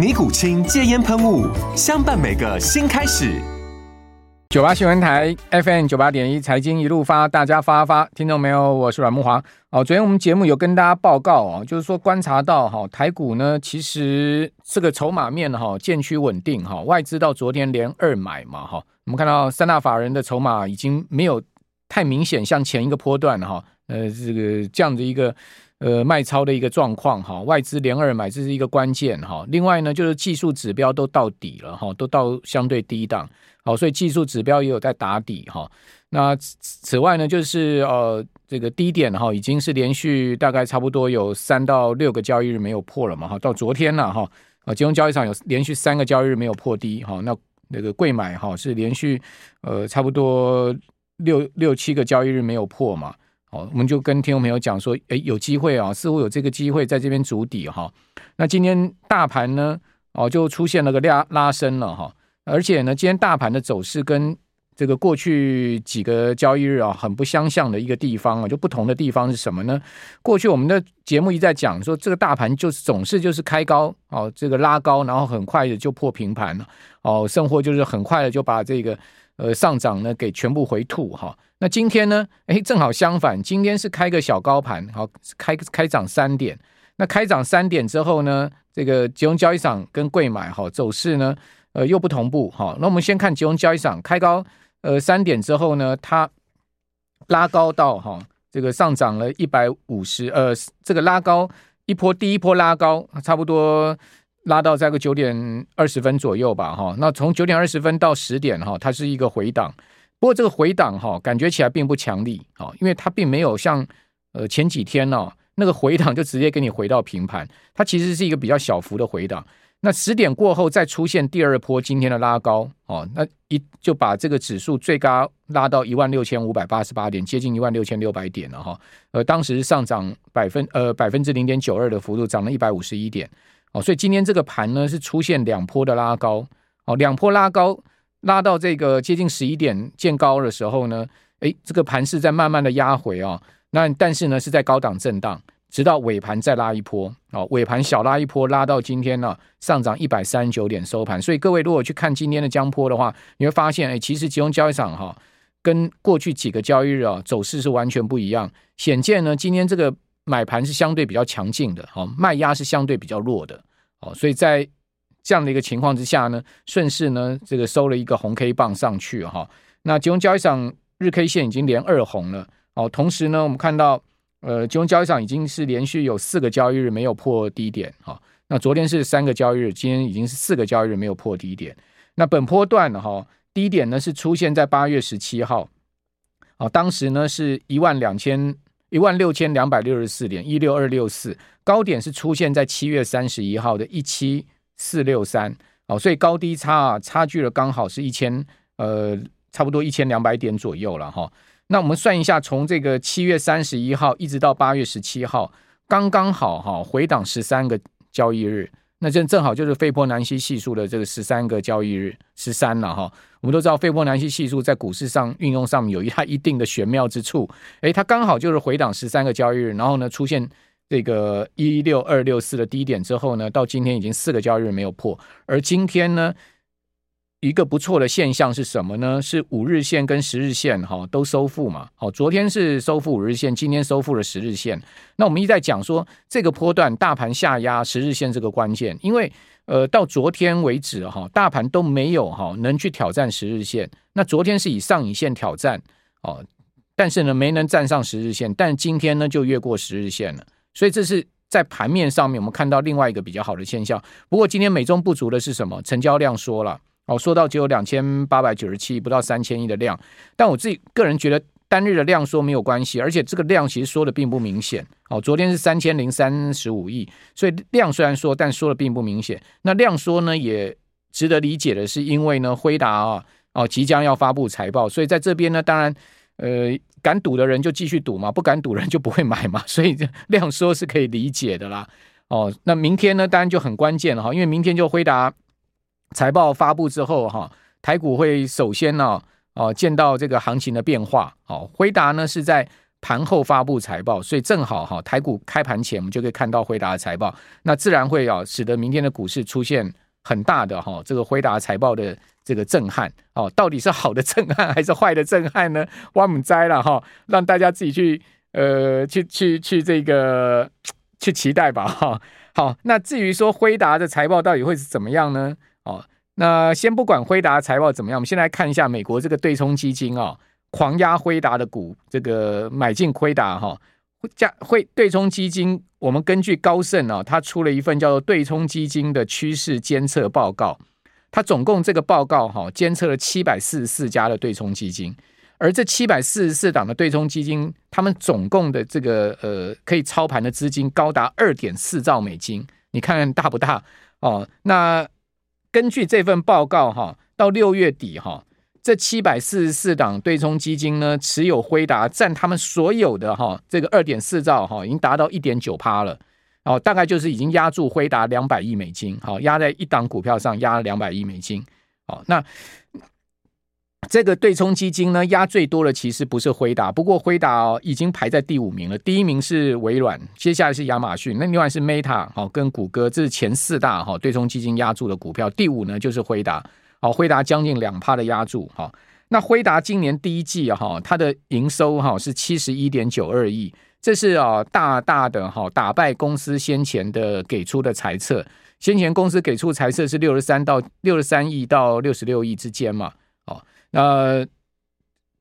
尼古清戒烟喷雾，相伴每个新开始。九八新闻台 FM 九八点一，财经一路发，大家发发，听众没有？我是阮慕华。哦，昨天我们节目有跟大家报告哦，就是说观察到哈，台股呢，其实这个筹码面哈，渐趋稳定哈，外资到昨天连二买嘛哈，我们看到三大法人的筹码已经没有太明显像前一个波段哈，呃，这个这样的一个。呃，卖超的一个状况哈，外资连二买，这是一个关键哈。另外呢，就是技术指标都到底了哈，都到相对低档，好，所以技术指标也有在打底哈。那此外呢，就是呃，这个低点哈，已经是连续大概差不多有三到六个交易日没有破了嘛哈。到昨天了哈，啊，金融交易场有连续三个交易日没有破低哈。那那个贵买哈是连续呃差不多六六七个交易日没有破嘛。哦，我们就跟听众朋友讲说，诶，有机会啊，似乎有这个机会在这边筑底哈。那今天大盘呢，哦，就出现了个拉拉升了哈。而且呢，今天大盘的走势跟这个过去几个交易日啊，很不相像的一个地方啊，就不同的地方是什么呢？过去我们的节目一再讲说，这个大盘就是总是就是开高哦，这个拉高，然后很快的就破平盘了哦，甚或就是很快的就把这个。呃，上涨呢，给全部回吐哈。那今天呢，诶，正好相反，今天是开个小高盘，好，开开涨三点。那开涨三点之后呢，这个集中交易场跟贵买哈走势呢，呃，又不同步哈。那我们先看集中交易场开高，呃，三点之后呢，它拉高到哈，这个上涨了一百五十，呃，这个拉高一波，第一波拉高差不多。拉到在个九点二十分左右吧，哈，那从九点二十分到十点，哈，它是一个回档，不过这个回档，哈，感觉起来并不强力，哈，因为它并没有像呃前几天呢那个回档就直接给你回到平盘，它其实是一个比较小幅的回档。那十点过后再出现第二波今天的拉高，哦，那一就把这个指数最高拉到一万六千五百八十八点，接近一万六千六百点了，哈，呃，当时上涨百分呃百分之零点九二的幅度，涨了一百五十一点。哦，所以今天这个盘呢是出现两波的拉高，哦，两波拉高拉到这个接近十一点见高的时候呢，诶，这个盘是在慢慢的压回啊，那但是呢是在高档震荡，直到尾盘再拉一波，哦，尾盘小拉一波，拉到今天呢上涨一百三十九点收盘。所以各位如果去看今天的江波的话，你会发现，诶，其实集中交易场哈跟过去几个交易日啊走势是完全不一样，显见呢今天这个。买盘是相对比较强劲的，好，卖压是相对比较弱的，好，所以在这样的一个情况之下呢，顺势呢这个收了一个红 K 棒上去哈，那金融交易场日 K 线已经连二红了，哦，同时呢我们看到呃金融交易场已经是连续有四个交易日没有破低点，哈，那昨天是三个交易日，今天已经是四个交易日没有破低点，那本波段哈低点呢是出现在八月十七号，哦，当时呢是一万两千。一万六千两百六十四点一六二六四，高点是出现在七月三十一号的一七四六三，哦，所以高低差啊，差距了刚好是一千，呃，差不多一千两百点左右了哈。那我们算一下，从这个七月三十一号一直到八月十七号，刚刚好哈，回档十三个交易日。那正正好就是费波南西系数的这个十三个交易日，十三了哈。我们都知道费波南西系数在股市上运用上面有它一定的玄妙之处，诶，它刚好就是回档十三个交易日，然后呢出现这个一六二六四的低点之后呢，到今天已经四个交易日没有破，而今天呢。一个不错的现象是什么呢？是五日线跟十日线哈都收复嘛。好，昨天是收复五日线，今天收复了十日线。那我们一再讲说，这个波段大盘下压十日线这个关键，因为呃，到昨天为止哈，大盘都没有哈能去挑战十日线。那昨天是以上影线挑战哦，但是呢没能站上十日线，但今天呢就越过十日线了。所以这是在盘面上面我们看到另外一个比较好的现象。不过今天美中不足的是什么？成交量缩了哦，说到只有两千八百九十七，不到三千亿的量。但我自己个人觉得。单日的量缩没有关系，而且这个量其实缩的并不明显。哦，昨天是三千零三十五亿，所以量虽然缩，但缩的并不明显。那量缩呢，也值得理解的是，因为呢，辉达啊，哦，即将要发布财报，所以在这边呢，当然，呃，敢赌的人就继续赌嘛，不敢赌人就不会买嘛，所以 量缩是可以理解的啦。哦，那明天呢，当然就很关键了哈，因为明天就辉达财报发布之后哈，台股会首先呢。哦，见到这个行情的变化，哦，辉达呢是在盘后发布财报，所以正好哈，台股开盘前我们就可以看到辉达的财报，那自然会啊，使得明天的股市出现很大的哈，这个辉达财报的这个震撼，哦，到底是好的震撼还是坏的震撼呢？我们摘了哈，让大家自己去呃，去去去这个去期待吧哈。好，那至于说辉达的财报到底会是怎么样呢？那先不管辉达财报怎么样，我们先来看一下美国这个对冲基金啊、哦，狂压辉达的股，这个买进辉达哈，加会对冲基金，我们根据高盛啊，他出了一份叫做对冲基金的趋势监测报告，他总共这个报告哈，监测了七百四十四家的对冲基金，而这七百四十四档的对冲基金，他们总共的这个呃可以操盘的资金高达二点四兆美金，你看看大不大哦？那。根据这份报告，哈，到六月底，哈，这七百四十四档对冲基金呢，持有辉达占他们所有的哈这个二点四兆，哈，已经达到一点九趴了，哦，大概就是已经压住辉达两百亿美金，好，压在一档股票上压了两百亿美金，好，那。这个对冲基金呢，压最多的其实不是辉达，不过辉达哦已经排在第五名了。第一名是微软，接下来是亚马逊，那另外是 Meta 好跟谷歌，这是前四大哈对冲基金压住的股票。第五呢就是辉达，好，辉达将近两趴的压注哈。那辉达今年第一季哈它的营收哈是七十一点九二亿，这是啊大大的哈打败公司先前的给出的财测，先前公司给出财测是六十三到六十三亿到六十六亿之间嘛。那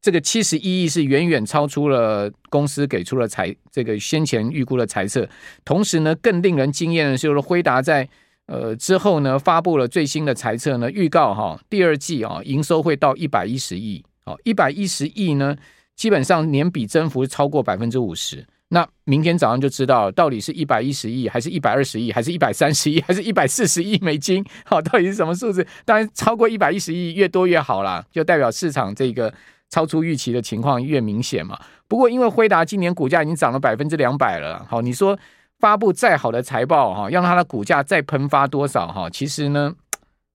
这个七十一亿是远远超出了公司给出了财这个先前预估的财测，同时呢，更令人惊艳的就是辉达在呃之后呢发布了最新的财测呢，预告哈第二季啊营收会到一百一十亿，哦一百一十亿呢基本上年比增幅超过百分之五十。那明天早上就知道到底是一百一十亿，还是一百二十亿，还是一百三十亿，还是一百四十亿美金？好，到底是什么数字？当然，超过一百一十亿越多越好啦，就代表市场这个超出预期的情况越明显嘛。不过，因为辉达今年股价已经涨了百分之两百了，好，你说发布再好的财报哈，让它的股价再喷发多少哈？其实呢，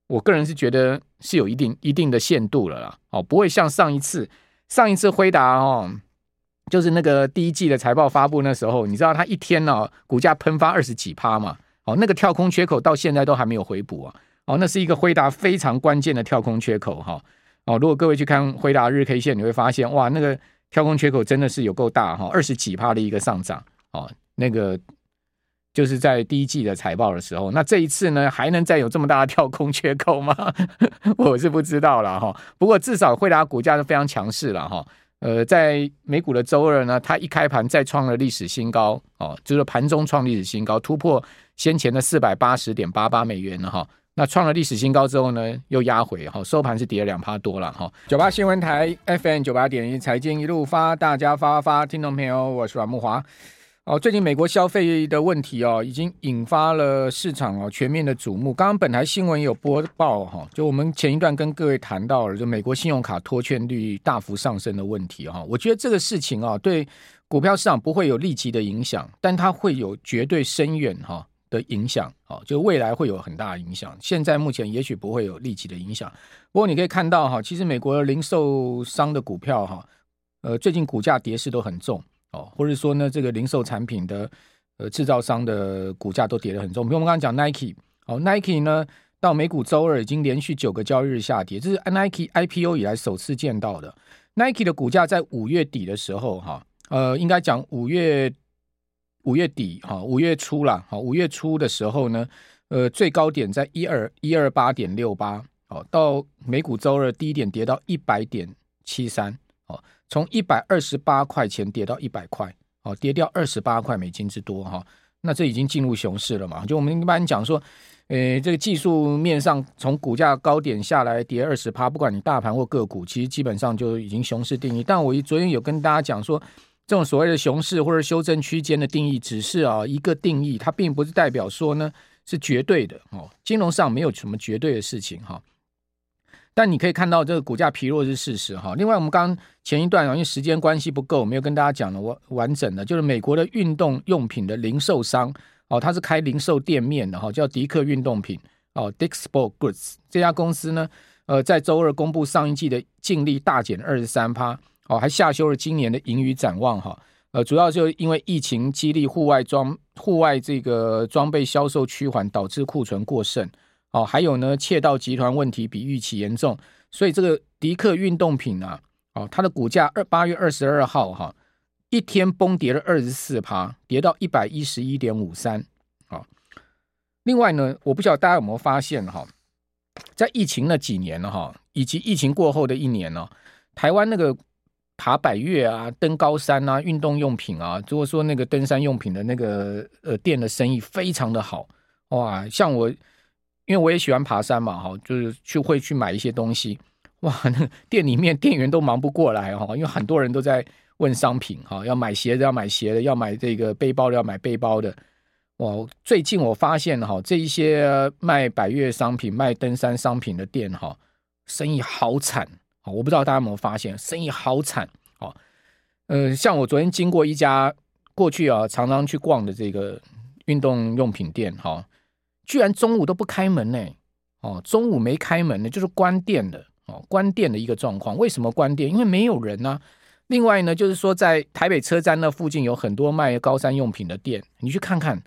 我个人是觉得是有一定一定的限度了啦，哦，不会像上一次上一次辉达哦。就是那个第一季的财报发布那时候，你知道它一天呢、股价喷发二十几趴嘛？哦，那个跳空缺口到现在都还没有回补啊！哦，那是一个辉达非常关键的跳空缺口哈！哦，如果各位去看辉达日 K 线，你会发现哇，那个跳空缺口真的是有够大哈，二十几趴的一个上涨哦，那个就是在第一季的财报的时候，那这一次呢还能再有这么大的跳空缺口吗？我是不知道了哈。不过至少辉达股价是非常强势了哈。呃，在美股的周二呢，它一开盘再创了历史新高哦，就是盘中创历史新高，突破先前的四百八十点八八美元了哈。那创了历史新高之后呢，又压回哈，收盘是跌了两趴多了哈。九八新闻台 FM 九八点一财经一路发，大家发发，听众朋友，我是阮木华。哦，最近美国消费的问题哦，已经引发了市场哦全面的瞩目。刚刚本台新闻有播报哈，就我们前一段跟各位谈到了，就美国信用卡拖欠率大幅上升的问题哈。我觉得这个事情啊，对股票市场不会有立即的影响，但它会有绝对深远哈的影响。哦，就未来会有很大的影响。现在目前也许不会有立即的影响，不过你可以看到哈，其实美国零售商的股票哈，呃，最近股价跌势都很重。哦，或者说呢，这个零售产品的呃制造商的股价都跌得很重。比如我们刚刚讲 Nike，哦，Nike 呢到美股周二已经连续九个交易日下跌，这是 Nike IPO 以来首次见到的。Nike 的股价在五月底的时候，哈，呃，应该讲五月五月底哈，五月初啦，哈，五月初的时候呢，呃，最高点在一二一二八点六八，哦，到美股周二低点跌到一百点七三，哦，从一百二十八块钱跌到一百块，哦，跌掉二十八块美金之多哈，那这已经进入熊市了嘛？就我们一般讲说，呃，这个技术面上从股价高点下来跌二十趴，不管你大盘或个股，其实基本上就已经熊市定义。但我昨天有跟大家讲说。这种所谓的熊市或者修正区间的定义，只是啊一个定义，它并不是代表说呢是绝对的哦。金融上没有什么绝对的事情哈。但你可以看到这个股价疲弱是事实哈。另外，我们刚前一段因为时间关系不够，没有跟大家讲的完完整的，就是美国的运动用品的零售商哦，它是开零售店面的哈，叫迪克运动品哦，Dick's Sport Goods 这家公司呢，呃，在周二公布上一季的净利大减二十三趴。哦，还下修了今年的盈余展望哈，呃，主要就因为疫情激励户外装户外这个装备销售趋缓，导致库存过剩。哦，还有呢，窃盗集团问题比预期严重，所以这个迪克运动品啊，哦，它的股价二八月二十二号哈，一天崩跌了二十四趴，跌到一百一十一点五三。啊，另外呢，我不晓得大家有没有发现哈，在疫情那几年了哈，以及疫情过后的一年呢，台湾那个。爬百岳啊，登高山啊，运动用品啊，如果说那个登山用品的那个呃店的生意非常的好哇，像我因为我也喜欢爬山嘛，哈，就是去会去买一些东西哇，那店里面店员都忙不过来哈，因为很多人都在问商品哈，要买鞋子要买鞋的，要买这个背包的要买背包的哇。最近我发现哈，这一些卖百越商品、卖登山商品的店哈，生意好惨啊。我不知道大家有没有发现，生意好惨哦。呃，像我昨天经过一家过去啊常常去逛的这个运动用品店，哈、居然中午都不开门呢。哦，中午没开门呢，就是关店的哦，关店的一个状况。为什么关店？因为没有人呢、另外呢，就是说在台北车站那附近有很多卖高山用品的店，你去看看，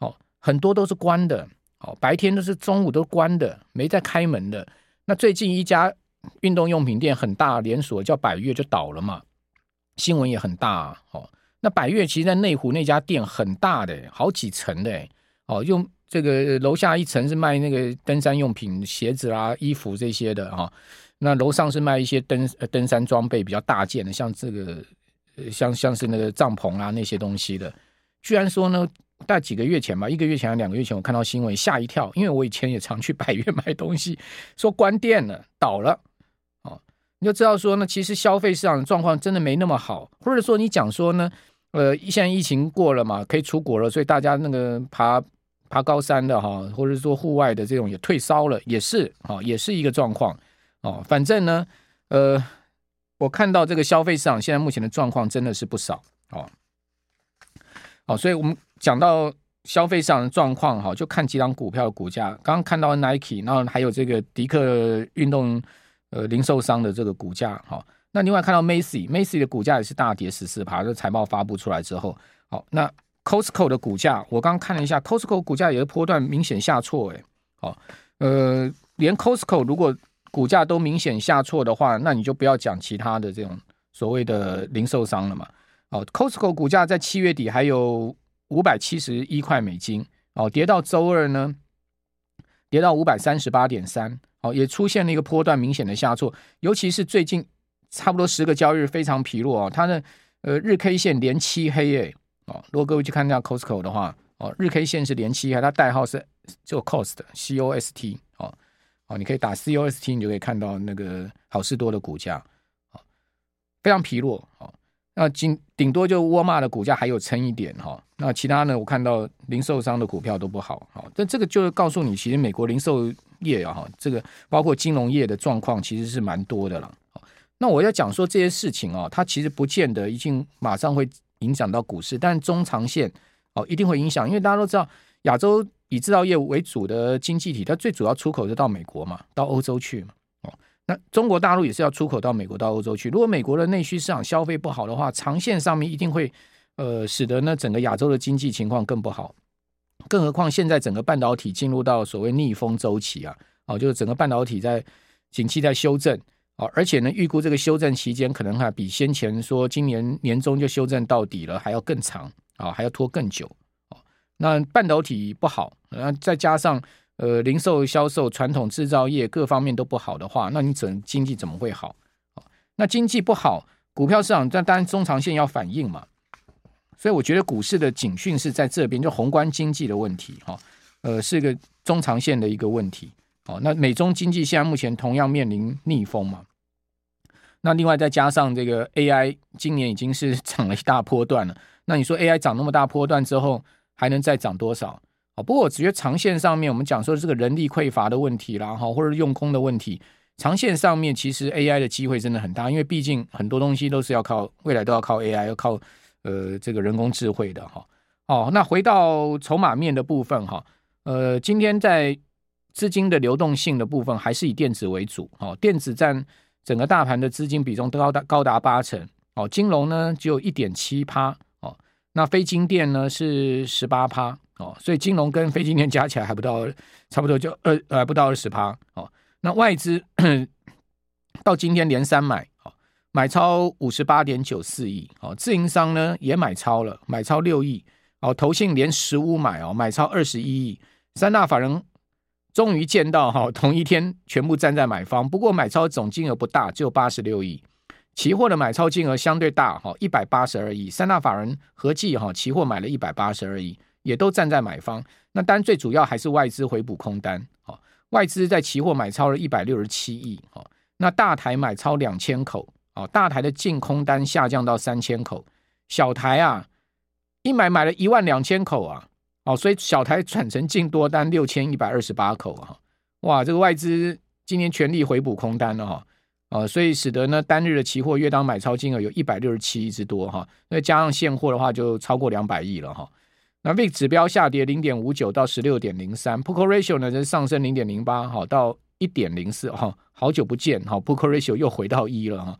哦，很多都是关的，哦，白天都是中午都关的，没在开门的。那最近一家。运动用品店很大连锁叫百岳就倒了嘛，新闻也很大。哦，那百岳其实在内湖那家店很大的，好几层的哦，用这个楼下一层是卖那个登山用品、鞋子啊、衣服这些的哈。那楼上是卖一些登登山装备比较大件的，像这个像像是那个帐篷啊那些东西的。居然说呢，大概几个月前吧，一个月前、两个月前，我看到新闻吓一跳，因为我以前也常去百岳买东西，说关店了，倒了。哦你就知道说呢，其实消费市场的状况真的没那么好，或者说你讲说呢，呃，现在疫情过了嘛，可以出国了，所以大家那个爬爬高山的哈，或者说户外的这种也退烧了，也是啊，也是一个状况哦。反正呢，呃，我看到这个消费市场现在目前的状况真的是不少哦。好，所以我们讲到消费市场的状况哈，就看几档股票的股价。刚刚看到 Nike，然后还有这个迪克运动。呃，零售商的这个股价，好，那另外看到 Macy，Macy 的股价也是大跌十四趴，这财报发布出来之后，好，那 Costco 的股价，我刚看了一下，Costco 股价也是波段明显下挫，哎，好，呃，连 Costco 如果股价都明显下挫的话，那你就不要讲其他的这种所谓的零售商了嘛，哦，Costco 股价在七月底还有五百七十一块美金，哦，跌到周二呢，跌到五百三十八点三。哦，也出现了一个波段明显的下挫，尤其是最近差不多十个交易日非常疲弱、哦，它的呃日 K 线连七黑诶，哦，如果各位去看一下 Costco 的话，哦，日 K 线是连七，它代号是就 Cost C O S T 哦，哦，你可以打 C O S T，你就可以看到那个好事多的股价，哦，非常疲弱，哦。那顶顶多就沃尔玛的股价还有撑一点哈，那其他呢？我看到零售商的股票都不好，好，但这个就是告诉你，其实美国零售业啊，哈，这个包括金融业的状况其实是蛮多的了。那我要讲说这些事情哦，它其实不见得已经马上会影响到股市，但中长线哦一定会影响，因为大家都知道亚洲以制造业为主的经济体，它最主要出口是到美国嘛，到欧洲去嘛。哦那中国大陆也是要出口到美国、到欧洲去。如果美国的内需市场消费不好的话，长线上面一定会，呃，使得呢整个亚洲的经济情况更不好。更何况现在整个半导体进入到所谓逆风周期啊，哦，就是整个半导体在景气在修正哦，而且呢，预估这个修正期间可能还比先前说今年年中就修正到底了还要更长啊，还要拖更久。那半导体不好，那再加上呃零售销售、传统制造业各方面都不好的话，那你整经济怎么会好？那经济不好，股票市场但当然中长线要反应嘛。所以我觉得股市的警讯是在这边，就宏观经济的问题哈，呃，是一个中长线的一个问题。哦，那美中经济现在目前同样面临逆风嘛。那另外再加上这个 AI，今年已经是 涨了一大波段了。那你说 AI 涨那么大波段之后，还能再涨多少？哦，不过我觉得长线上面，我们讲说这个人力匮乏的问题啦，哈，或者用工的问题，长线上面其实 AI 的机会真的很大，因为毕竟很多东西都是要靠未来都要靠 AI，要靠呃这个人工智慧的哈。哦，那回到筹码面的部分哈，呃，今天在资金的流动性的部分，还是以电子为主，哦，电子占整个大盘的资金比重都高达高达八成，哦，金融呢只有一点七趴，哦，那非金电呢是十八趴。哦，所以金融跟非金电加起来还不到，差不多就二呃不到二十趴。哦，那外资 到今天连三买，哦，买超五十八点九四亿。哦，自营商呢也买超了，买超六亿。哦，投信连十五买哦，买超二十一亿。三大法人终于见到哈、同一天全部站在买方。不过买超总金额不大，只有八十六亿。期货的买超金额相对大，哈，一百八十二亿。三大法人合计哈，期货买了一百八十二亿。也都站在买方，那当然最主要还是外资回补空单，哈，外资在期货买超了一百六十七亿，哈，那大台买超两千口，哦，大台的净空单下降到三千口，小台啊一买买了一万两千口啊，哦，所以小台转成净多单六千一百二十八口啊，哇，这个外资今年全力回补空单了哈，哦，所以使得呢单日的期货月当买超金额有一百六十七亿之多哈，那加上现货的话就超过两百亿了哈。那 VIX 指标下跌零点五九到十六点零三，Put Call Ratio 呢是上升零点零八，哈到一点零四，哈，好久不见，哈，Put Call Ratio 又回到一了，哈，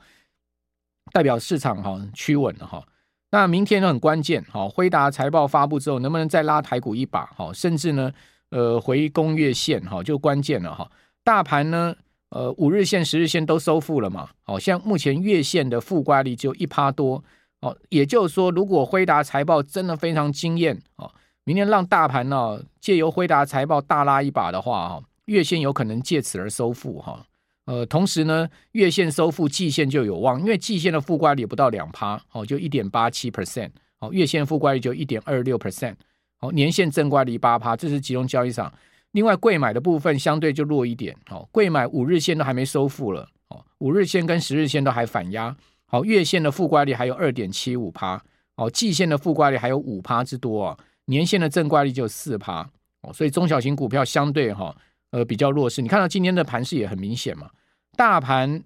代表市场哈趋稳了，哈。那明天呢很关键，好，辉达财报发布之后，能不能再拉台股一把，好，甚至呢，呃，回攻月线，哈，就关键了，哈。大盘呢，呃，五日线、十日线都收复了嘛，好，像目前月线的负乖离只有一趴多。哦，也就是说，如果辉达财报真的非常惊艳哦，明天让大盘呢借由辉达财报大拉一把的话，哈，月线有可能借此而收复哈。呃，同时呢，月线收复，季线就有望，因为季线的负乖离不到两趴，哦，就一点八七 percent，哦，月线负乖离就一点二六 percent，哦，年线正乖离八趴，这是集中交易场。另外，贵买的部分相对就弱一点，哦，贵买五日线都还没收复了，哦，五日线跟十日线都还反压。好，月线的负乖离还有二点七五趴，哦，季线的负乖离还有五趴之多啊，年线的正乖率就四趴，哦，所以中小型股票相对哈，呃，比较弱势。你看到今天的盘势也很明显嘛，大盘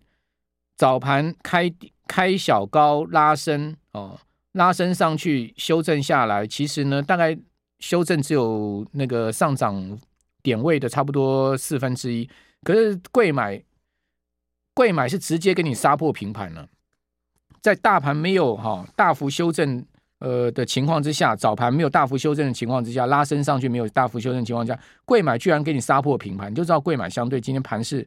早盘开开小高拉升，哦，拉升上去修正下来，其实呢，大概修正只有那个上涨点位的差不多四分之一，可是贵买贵买是直接给你杀破平盘了。在大盘没有哈大幅修正呃的情况之下，早盘没有大幅修正的情况之下，拉升上去没有大幅修正的情况下，柜买居然给你杀破平盘，你就知道柜买相对今天盘势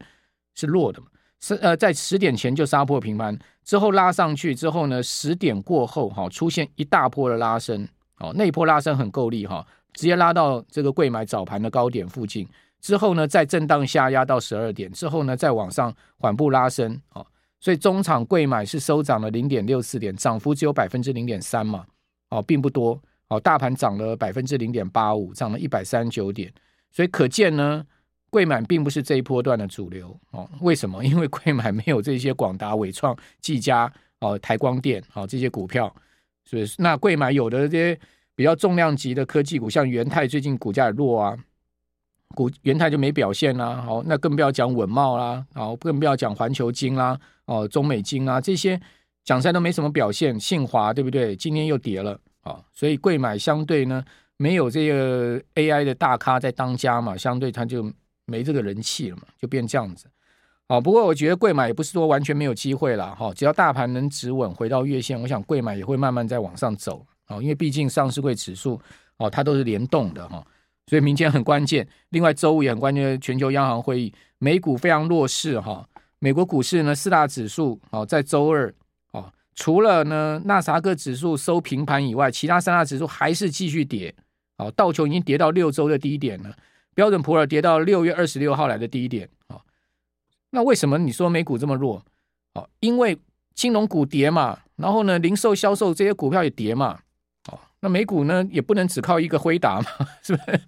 是弱的嘛？是呃在十点前就杀破平盘之后拉上去之后呢，十点过后哈出现一大波的拉升，哦那一波拉升很够力哈，直接拉到这个柜买早盘的高点附近之后呢，再震荡下压到十二点之后呢，再往上缓步拉升哦。所以中场柜买是收涨了零点六四点，涨幅只有百分之零点三嘛，哦，并不多。哦，大盘涨了百分之零点八五，涨了一百三十九点。所以可见呢，贵买并不是这一波段的主流哦。为什么？因为贵买没有这些广达、伟创、技嘉、哦台光电、哦这些股票，所以那贵买有的这些比较重量级的科技股，像元泰最近股价也弱啊。股元泰就没表现啦，好，那更不要讲稳懋啦，好，更不要讲环球晶啦，哦，中美晶啊，这些讲出来都没什么表现。信华对不对？今天又跌了，啊，所以贵买相对呢，没有这个 AI 的大咖在当家嘛，相对它就没这个人气了嘛，就变这样子。好，不过我觉得贵买也不是说完全没有机会了，哈，只要大盘能止稳回到月线，我想贵买也会慢慢再往上走，啊，因为毕竟上市柜指数，哦，它都是联动的，哈。所以明天很关键，另外周五也很关键，全球央行会议，美股非常弱势哈。美国股市呢，四大指数哦，在周二，除了呢纳斯达克指数收平盘以外，其他三大指数还是继续跌哦，道琼已经跌到六周的低点了，标准普尔跌到六月二十六号来的低点。哦，那为什么你说美股这么弱？好，因为金融股跌嘛，然后呢，零售销售这些股票也跌嘛。哦，那美股呢也不能只靠一个辉达嘛，是不是？